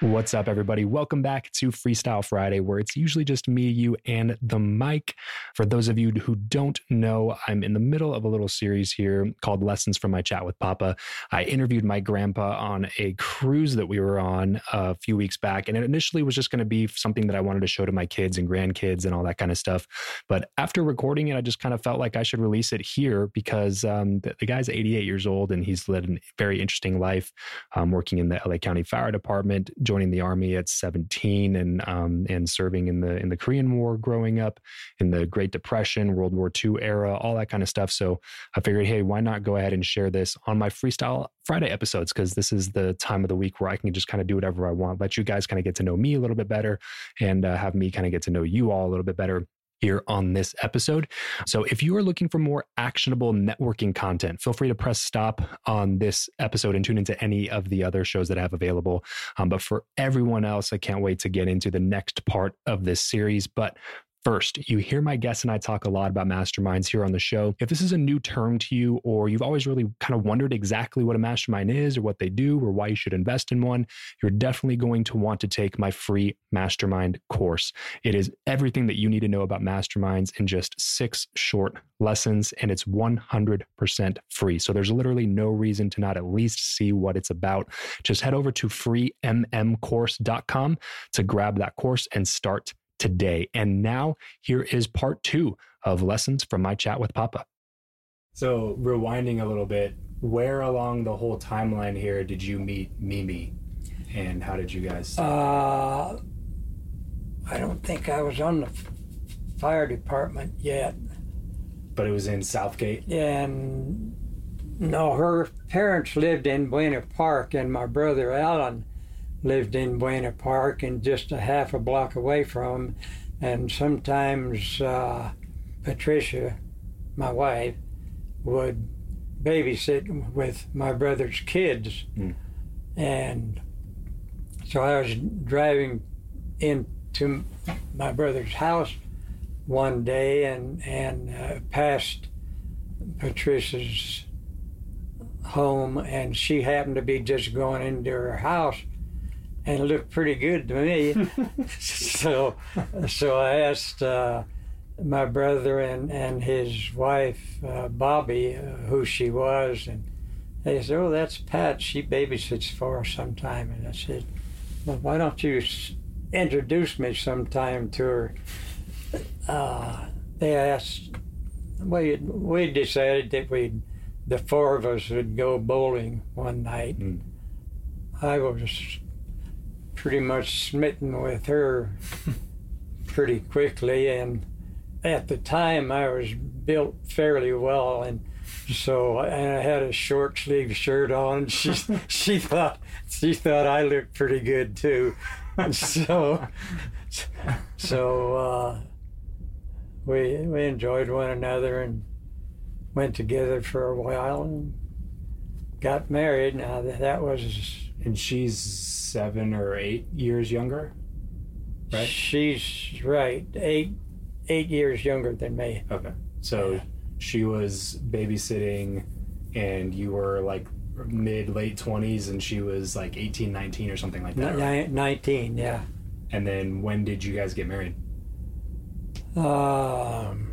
What's up, everybody? Welcome back to Freestyle Friday, where it's usually just me, you, and the mic. For those of you who don't know, I'm in the middle of a little series here called Lessons from My Chat with Papa. I interviewed my grandpa on a cruise that we were on a few weeks back, and it initially was just going to be something that I wanted to show to my kids and grandkids and all that kind of stuff. But after recording it, I just kind of felt like I should release it here because um, the, the, guy's 88 years old and he's led a very interesting life, um, working in the LA County Fire Department joining the army at 17 and um, and serving in the in the Korean War growing up, in the Great Depression, World War II era, all that kind of stuff. So I figured, hey, why not go ahead and share this on my Freestyle Friday episodes? Because this is the time of the week where I can just kind of do whatever I want, let you guys kind of get to know me a little bit better, and uh, have me kind of get to know you all a little bit better here on this episode. So, if you are looking for more actionable networking content, feel free to press stop on this episode and tune into any of the other shows that I have available. Um, but for everyone else, I can't wait to get into the next part of this series. But First, you hear my guests and I talk a lot about masterminds here on the show. If this is a new term to you, or you've always really kind of wondered exactly what a mastermind is, or what they do, or why you should invest in one, you're definitely going to want to take my free mastermind course. It is everything that you need to know about masterminds in just six short lessons, and it's 100% free. So there's literally no reason to not at least see what it's about. Just head over to freemmcourse.com to grab that course and start today. And now here is part two of lessons from my chat with Papa. So, rewinding a little bit, where along the whole timeline here did you meet Mimi? And how did you guys? Uh, I don't think I was on the fire department yet. But it was in Southgate? And no, her parents lived in Buena Park, and my brother Alan lived in Buena Park and just a half a block away from him. And sometimes uh, Patricia, my wife, would babysit with my brother's kids. Mm. And so I was driving into my brother's house one day and, and uh, passed Patricia's home, and she happened to be just going into her house and it looked pretty good to me. so, so I asked uh, my brother and, and his wife, uh, Bobby, uh, who she was, and they said, "Oh, that's Pat. She babysits for us sometime." And I said, "Well, why don't you introduce me sometime to her?" Uh, they asked. We we decided that we, the four of us, would go bowling one night. Mm. I was pretty much smitten with her pretty quickly, and at the time I was built fairly well, and so and I had a short sleeve shirt on. She she thought she thought I looked pretty good too, and so so uh, we we enjoyed one another and went together for a while and got married. Now that that was And she's seven or eight years younger, right? she's right eight eight years younger than me. Okay. So Yeah. she was babysitting and you were like mid late 20s and she was like 18 19 or something like that right? Nineteen, yeah. and then when did you guys get married Um,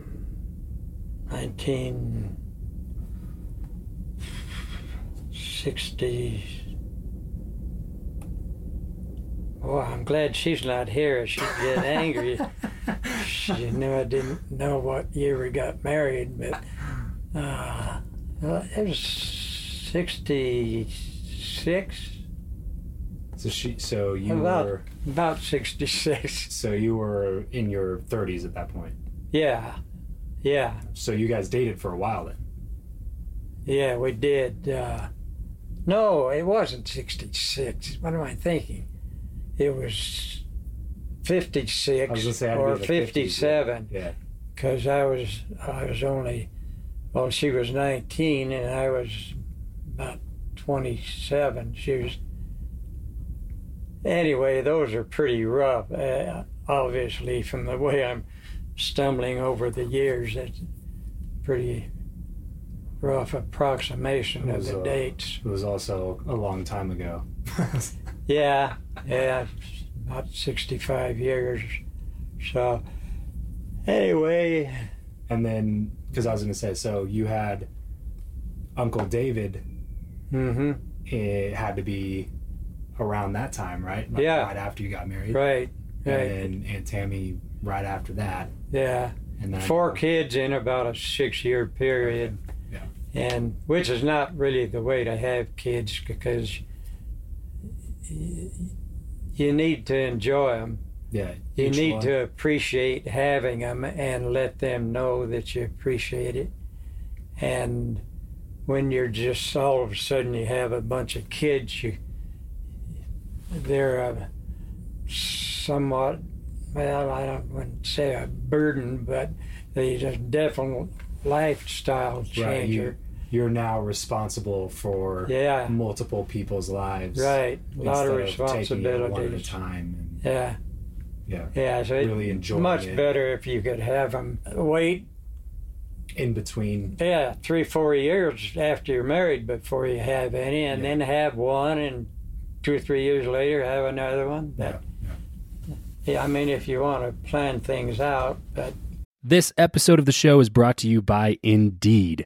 1960. Oh, I'm glad she's not here. She'd get angry. she knew I didn't know what year we got married, but uh, well, it was 66, so she so you About- were about 66. so you were in your 30s at that point Yeah, yeah. so you guys dated for a while then Yeah, we did. Uh, no, it wasn't 66. What am I thinking? It was 56 was say or in the 50s, 57 yeah because I was I was only well she was 19 and I was about 27. She was anyway. Those are pretty rough, uh, obviously from the way I'm stumbling over the years. It's pretty rough approximation It of the uh, dates. it was also a long time ago Yeah, yeah, about 65 years. So, anyway, and then because i was going to say so you had uncle david Mm-hmm. it had to be around that time, right? Like Yeah. Right after you got married. right, right, And then Aunt Tammy right after that. yeah. And then Four kids in about a six-year period, Yeah. and which is not really the way to have kids because you need to enjoy them. Yeah. You need one. to appreciate having them and let them know that you appreciate it. And when you're just all of a sudden you have a bunch of kids, you they're a somewhat well, I don't wouldn't say a burden, but they just definite lifestyle Right. changer. You, you're now responsible for Yeah, multiple people's lives. right. A lot of instead taking it one at a time. And, Yeah. yeah. Yeah, so Really it's enjoying much it. better if you could have them wait In between. Yeah, three, four years after you're married before you have any, and Yeah. then have one, and two or three years later have another one. Yeah. But yeah, I mean, if you want to plan things out, but This episode of the show is brought to you by Indeed.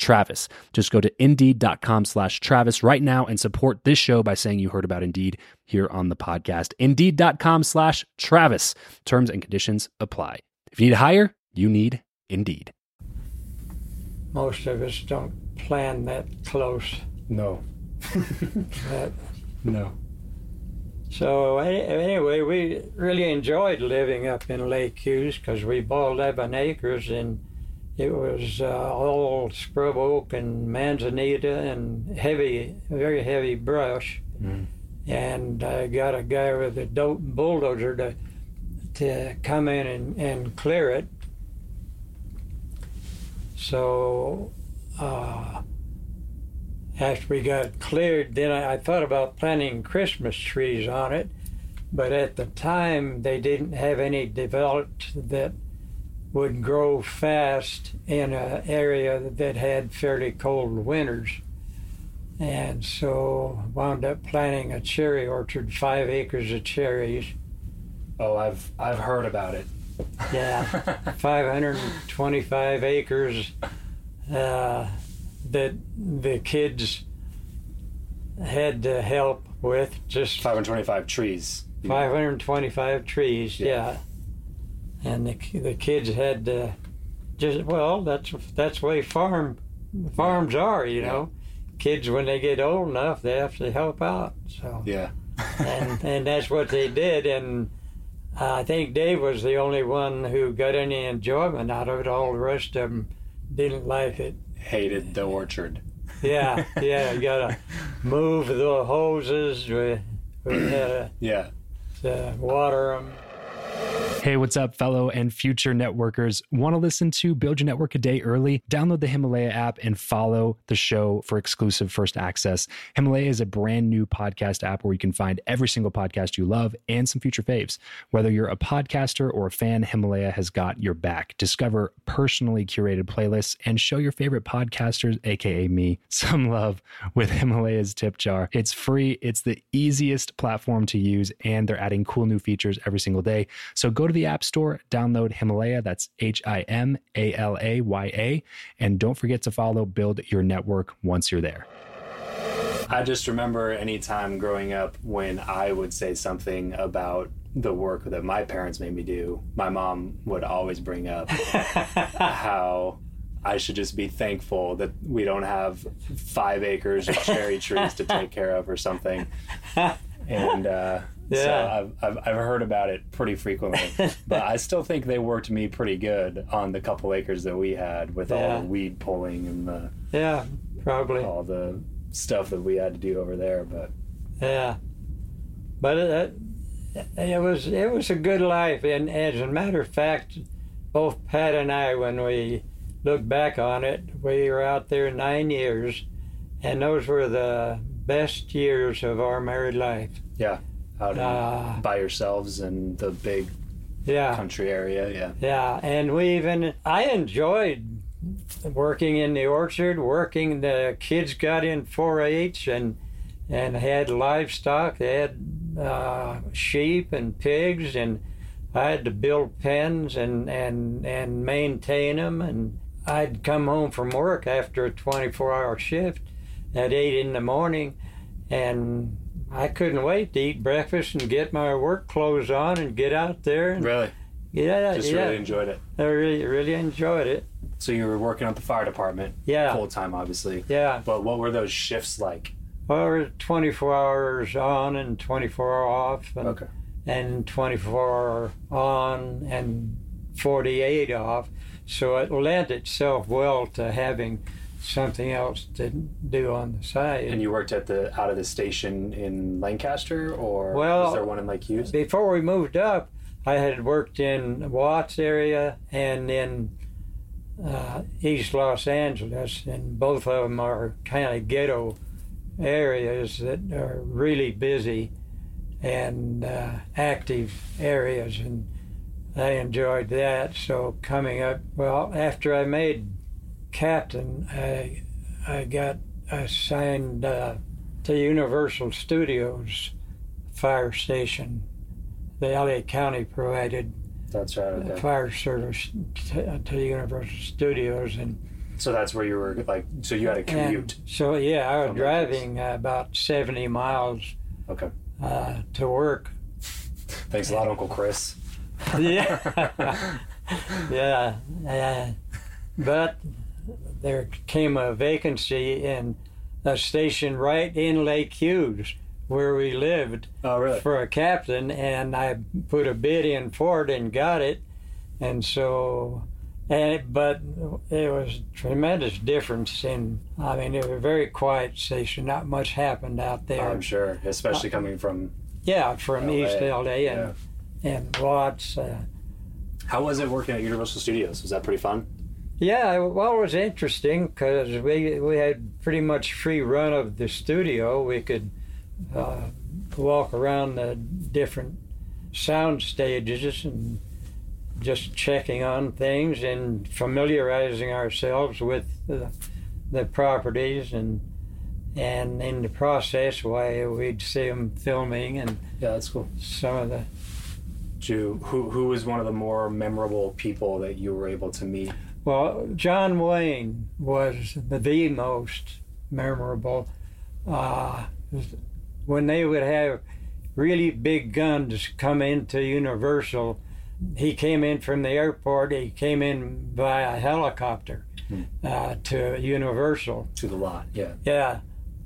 Travis. Just go to indeed.com slash Travis right now and support this show by saying you heard about Indeed here on the podcast. Indeed.com slash Travis. Terms and conditions apply. If you need to hire, you need Indeed. Most of us don't plan that close. No, That, no. so anyway, we really enjoyed living up in Lake Hughes because we bought 11 acres and it was uh, all scrub oak and manzanita and heavy, very heavy brush. Mm. And I got a guy with a dope bulldozer to to come in and, and clear it. So uh, after we got cleared, then I, I thought about planting Christmas trees on it, but at the time they didn't have any developed that would grow fast in an area that had fairly cold winters. And so wound up planting a cherry orchard, five acres of cherries. Oh, I've I've heard about it. Yeah, 525 acres uh, that the kids had to help with. Just 525 trees. 525 trees, yeah. And the the kids had to just well, that's that's the way farm farms are, you know. Kids when they get old enough, they have to help out. So Yeah. and and that's what they did. And I think Dave was the only one who got any enjoyment out of it. All the rest of them didn't like it. Hated the orchard. Yeah, yeah. You gotta move the hoses. We, we had Yeah. to water them. Hey, what's up, fellow and future networkers? Want to listen to Build Your Network a day early? Download the Himalaya app and follow the show for exclusive first access. Himalaya is a brand new podcast app where you can find every single podcast you love and some future faves. Whether you're a podcaster or a fan, Himalaya has got your back. Discover personally curated playlists and show your favorite podcasters, aka me, some love with Himalaya's tip jar. It's free, it's the easiest platform to use, and they're adding cool new features every single day. So go to the App Store, download Himalaya, that's H I M A L A Y A, and don't forget to follow Build Your Network once you're there. I just remember any time growing up when I would say something about the work that my parents made me do, my mom would always bring up how I should just be thankful that we don't have five acres of cherry trees to take care of or something. And uh, so Yeah. I've, I've, I've heard about it pretty frequently. But I still think they worked me pretty good on the couple acres that we had with all the weed pulling and the, Yeah, probably. all the stuff that we had to do over there. But Yeah, but it, it was it was a good life, and as a matter of fact, both Pat and I, when we look back on it, we were out there nine years, and those were the best years of our married life. yeah, out Uh, by yourselves in the big yeah, country area. Yeah. yeah, and we even I enjoyed working in the orchard, working the kids got in 4-H and and had livestock. They had uh, sheep and pigs, and I had to build pens and and and maintain them. And I'd come home from work after a 24-hour shift at eight in the morning, and I couldn't wait to eat breakfast and get my work clothes on and get out there. And, Really? yeah, Just yeah. really enjoyed it. I really, really enjoyed it. So you were working at the fire department Yeah, full time, obviously. yeah. But what were those shifts like? Well, it was 24 hours on and 24 off, and, Okay. and 24 on and 48 off. So it lent itself well to having something else to do on the side. And you worked at the out of the station in Lancaster, or Well, was there one in Lake Hughes? Before we moved up, I had worked in Watts area and in uh, East Los Angeles, and both of them are kind of ghetto areas that are really busy and uh, active areas, and I enjoyed that. So coming up, well, after I made captain, I I got assigned uh, to Universal Studios fire station. The LA County provided That's right. Okay. fire service to, to Universal Studios, and, So that's where you were like. So you had a commute. so yeah, I was From that place. driving uh, about seventy miles Okay. uh, to work. Thanks a lot, Uncle Chris. yeah, yeah, uh, but there came a vacancy in a station right in Lake Hughes where we lived Oh, really? for a captain, and I put a bid in for it and got it, and so. And it, but it was tremendous difference in. I mean, it was a very quiet station. Not much happened out there. I'm sure, especially coming from. yeah, from LA, East LA Yeah. and and Watts. Uh, How was it working at Universal Studios? Was that pretty fun? Yeah, well, it was interesting because we we had pretty much free run of the studio. We could uh, walk around the different sound stages and just checking on things and familiarizing ourselves with the, the properties and and in the process, why we'd see them filming and Yeah, that's cool. some of the Ju, who who was one of the more memorable people that you were able to meet? Well, John Wayne was the most memorable. Uh, when they would have really big guns come into Universal, he came in from the airport. He came in by a helicopter Hmm. uh, to Universal. To the lot, yeah. Yeah,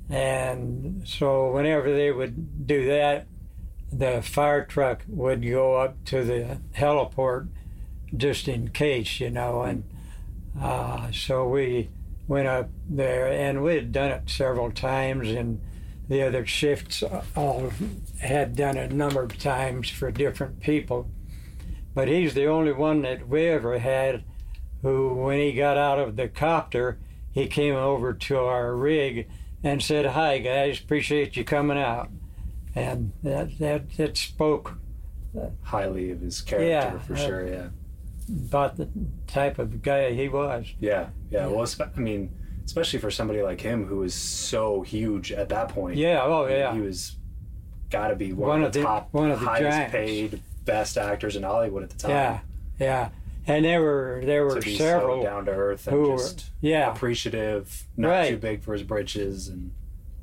and so whenever they would do that, the fire truck would go up to the heliport just in case, you know, and uh, so we went up there, and we had done it several times, and the other shifts all had done it a number of times for different people. But he's the only one that we ever had who, when he got out of the copter, he came over to our rig and said, "Hi guys, appreciate you coming out," and that that, that spoke Highly of his character Yeah, for uh, sure. Yeah. About the type of guy he was. Yeah, yeah. Yeah. Well, I mean, especially for somebody like him who was so huge at that point. Yeah, oh yeah. He was got to be one, One of the top, one of the highest giants. paid, best actors in Hollywood at the time. Yeah, yeah, and there were there were be several. so down to earth and who were- just yeah, appreciative, not Right. too big for his britches, and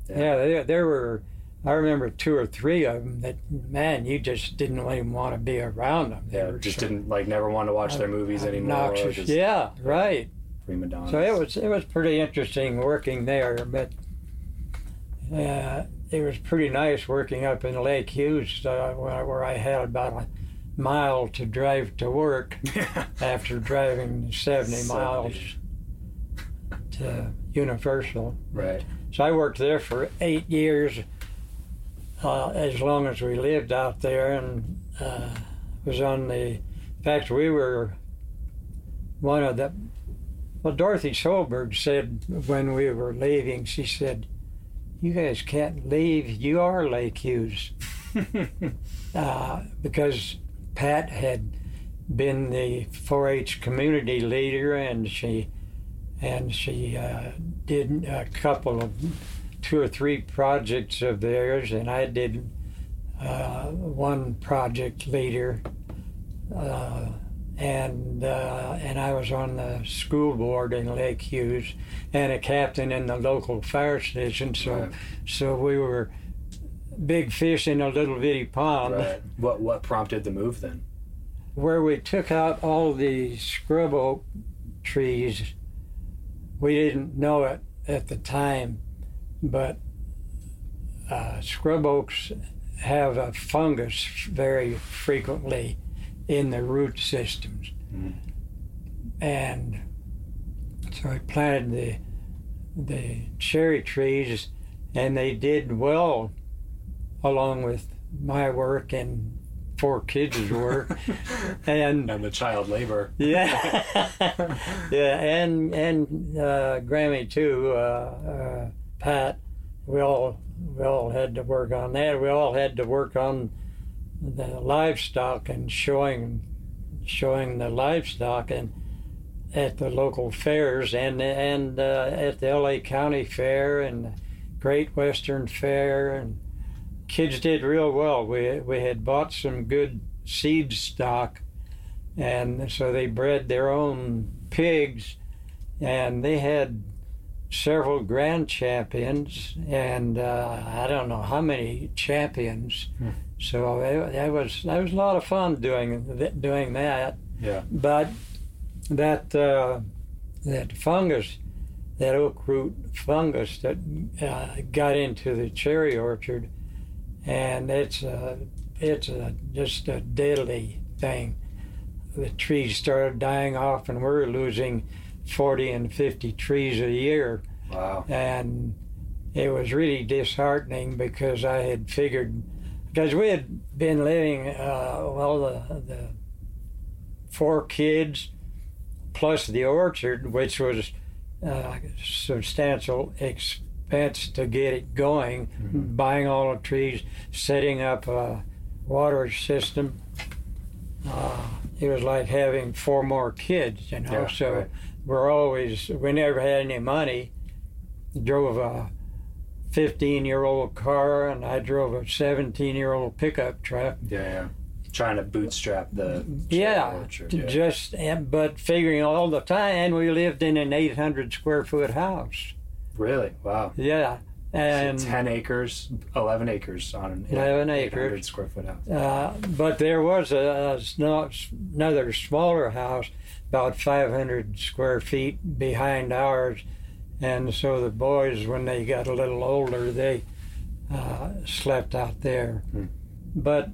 yeah, there, there were. I remember two or three of them that man, you just didn't even want to be around them. They yeah, just so didn't like never want to watch their movies anymore. Just Yeah, right. prima donnas. So it was it was pretty interesting working there, but uh, it was pretty nice working up in Lake Hughes, uh, where, where I had about a mile to drive to work after driving 70 70. miles to Universal. right. So I worked there for eight years, uh, as long as we lived out there, and uh, was on the. In fact, we were one of the. Well, Dorothy Solberg said when we were leaving, she said, "You guys can't leave. You are Lake Hughes," uh, because Pat had been the 4-H community leader, and she and she uh, did a couple of two or three projects of theirs, and I did uh, one project later. uh, and uh, and I was on the school board in Lake Hughes, and a captain in the local fire station. So Right. so we were big fish in a little bitty pond right. What what prompted the move then? where we took out all the scrub oak trees, we didn't know it at the time, but uh, scrub oaks have a fungus very frequently in the root systems. Mhm. And so I planted the the cherry trees, and they did well along with my work and four kids' work, and and the child labor. yeah, yeah, and and uh, Grammy too, uh, uh, Pat. We all we all had to work on that. We all had to work on the livestock and showing showing the livestock and at the local fairs and and uh, at the LA County Fair and Great Western Fair and kids did real well. We we had bought some good seed stock and so they bred their own pigs and they had several grand champions and uh, I don't know how many champions. Hmm. So it, that was that was a lot of fun doing doing that. Yeah. But that uh, that fungus, that oak root fungus that uh, got into the cherry orchard, and it's a, it's a, just a deadly thing. The trees started dying off, and we're losing 40 and 50 trees a year Wow. and it was really disheartening because I had figured because we had been living uh, well the the four kids plus the orchard, which was uh, substantial expense to get it going, buying all the trees, setting up a water system. Uh, it was like having four more kids, you know. Yeah, so right. We're always we never had any money. Drove a 15 year old car and I drove a 17 year old pickup truck. Yeah, yeah. Trying to bootstrap the Yeah, orchard. yeah. just but figuring all the time, and we lived in an 800 square foot house. really wow. Yeah, and ten acres, eleven acres on an 11 800 acres. square foot house. uh, but there was a, a another smaller house, about 500 square feet behind ours, and so the boys, when they got a little older, they uh, slept out there. Hmm. But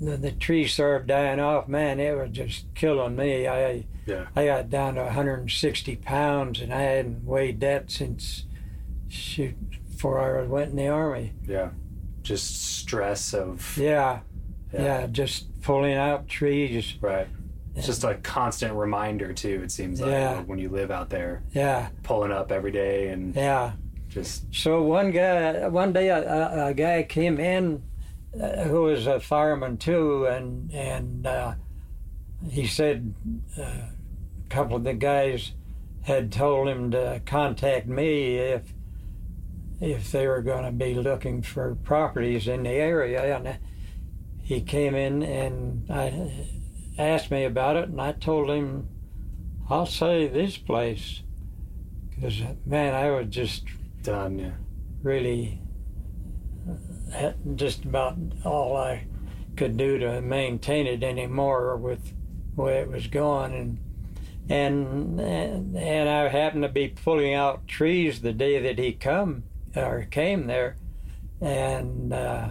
the, the trees started dying off. Man, it was just killing me. I Yeah. I got down to 160 pounds, and I hadn't weighed that since shoot before I went in the army. Yeah. Just stress of Yeah, Yeah. yeah, just pulling out trees. right. It's just a constant reminder too. It seems like Yeah. when you live out there, Yeah, pulling up every day and yeah. just So one guy, one day, a, a, a guy came in uh, who was a fireman too, and and uh, he said uh, a couple of the guys had told him to contact me if if they were going to be looking for properties in the area, and he came in and I asked me about it, and I told him I'll say this place because man, I was just done. Yeah. really just about all I could do to maintain it anymore with the way it was going and and and, and I happened to be pulling out trees the day that he come or came there and uh,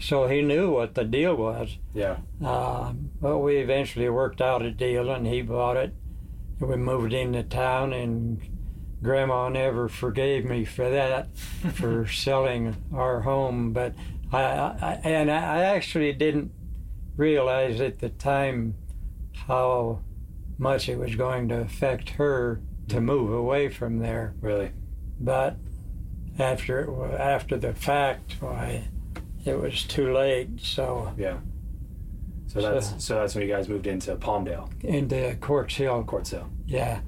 so he knew what the deal was Yeah. uh, but we eventually worked out a deal and he bought it. We moved into town and Grandma never forgave me for that, for selling our home. But I, I and I actually didn't realize at the time how much it was going to affect her to move away from there. Really. But after after the fact, why, it was too late. So Yeah. So So- that's so that's when you guys moved into Palmdale, into Quartz Hill, Quartzville. yeah.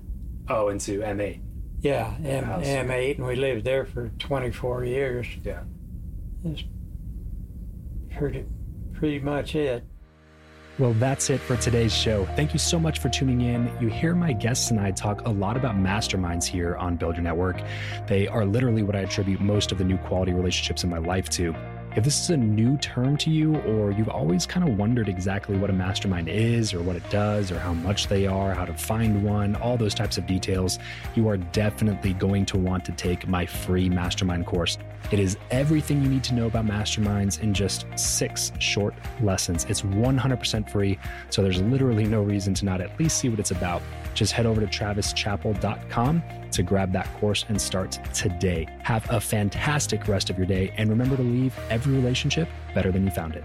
Oh, into M8. Yeah, M, house. M8, and we lived there for 24 years. Yeah. That's pretty, pretty much it. Well, that's it for today's show. Thank you so much for tuning in. You hear my guests and I talk a lot about masterminds here on Build Your Network. They are literally what I attribute most of the new quality relationships in my life to. If this is a new term to you, or you've always kind of wondered exactly what a mastermind is, or what it does, or how much they are, how to find one, all those types of details, you are definitely going to want to take my free mastermind course. It is everything you need to know about masterminds in just six short lessons. It's 100% free, so there's literally no reason to not at least see what it's about. Just head over to travischappell.com to grab that course and start today. Have a fantastic rest of your day and remember to leave every relationship better than you found it.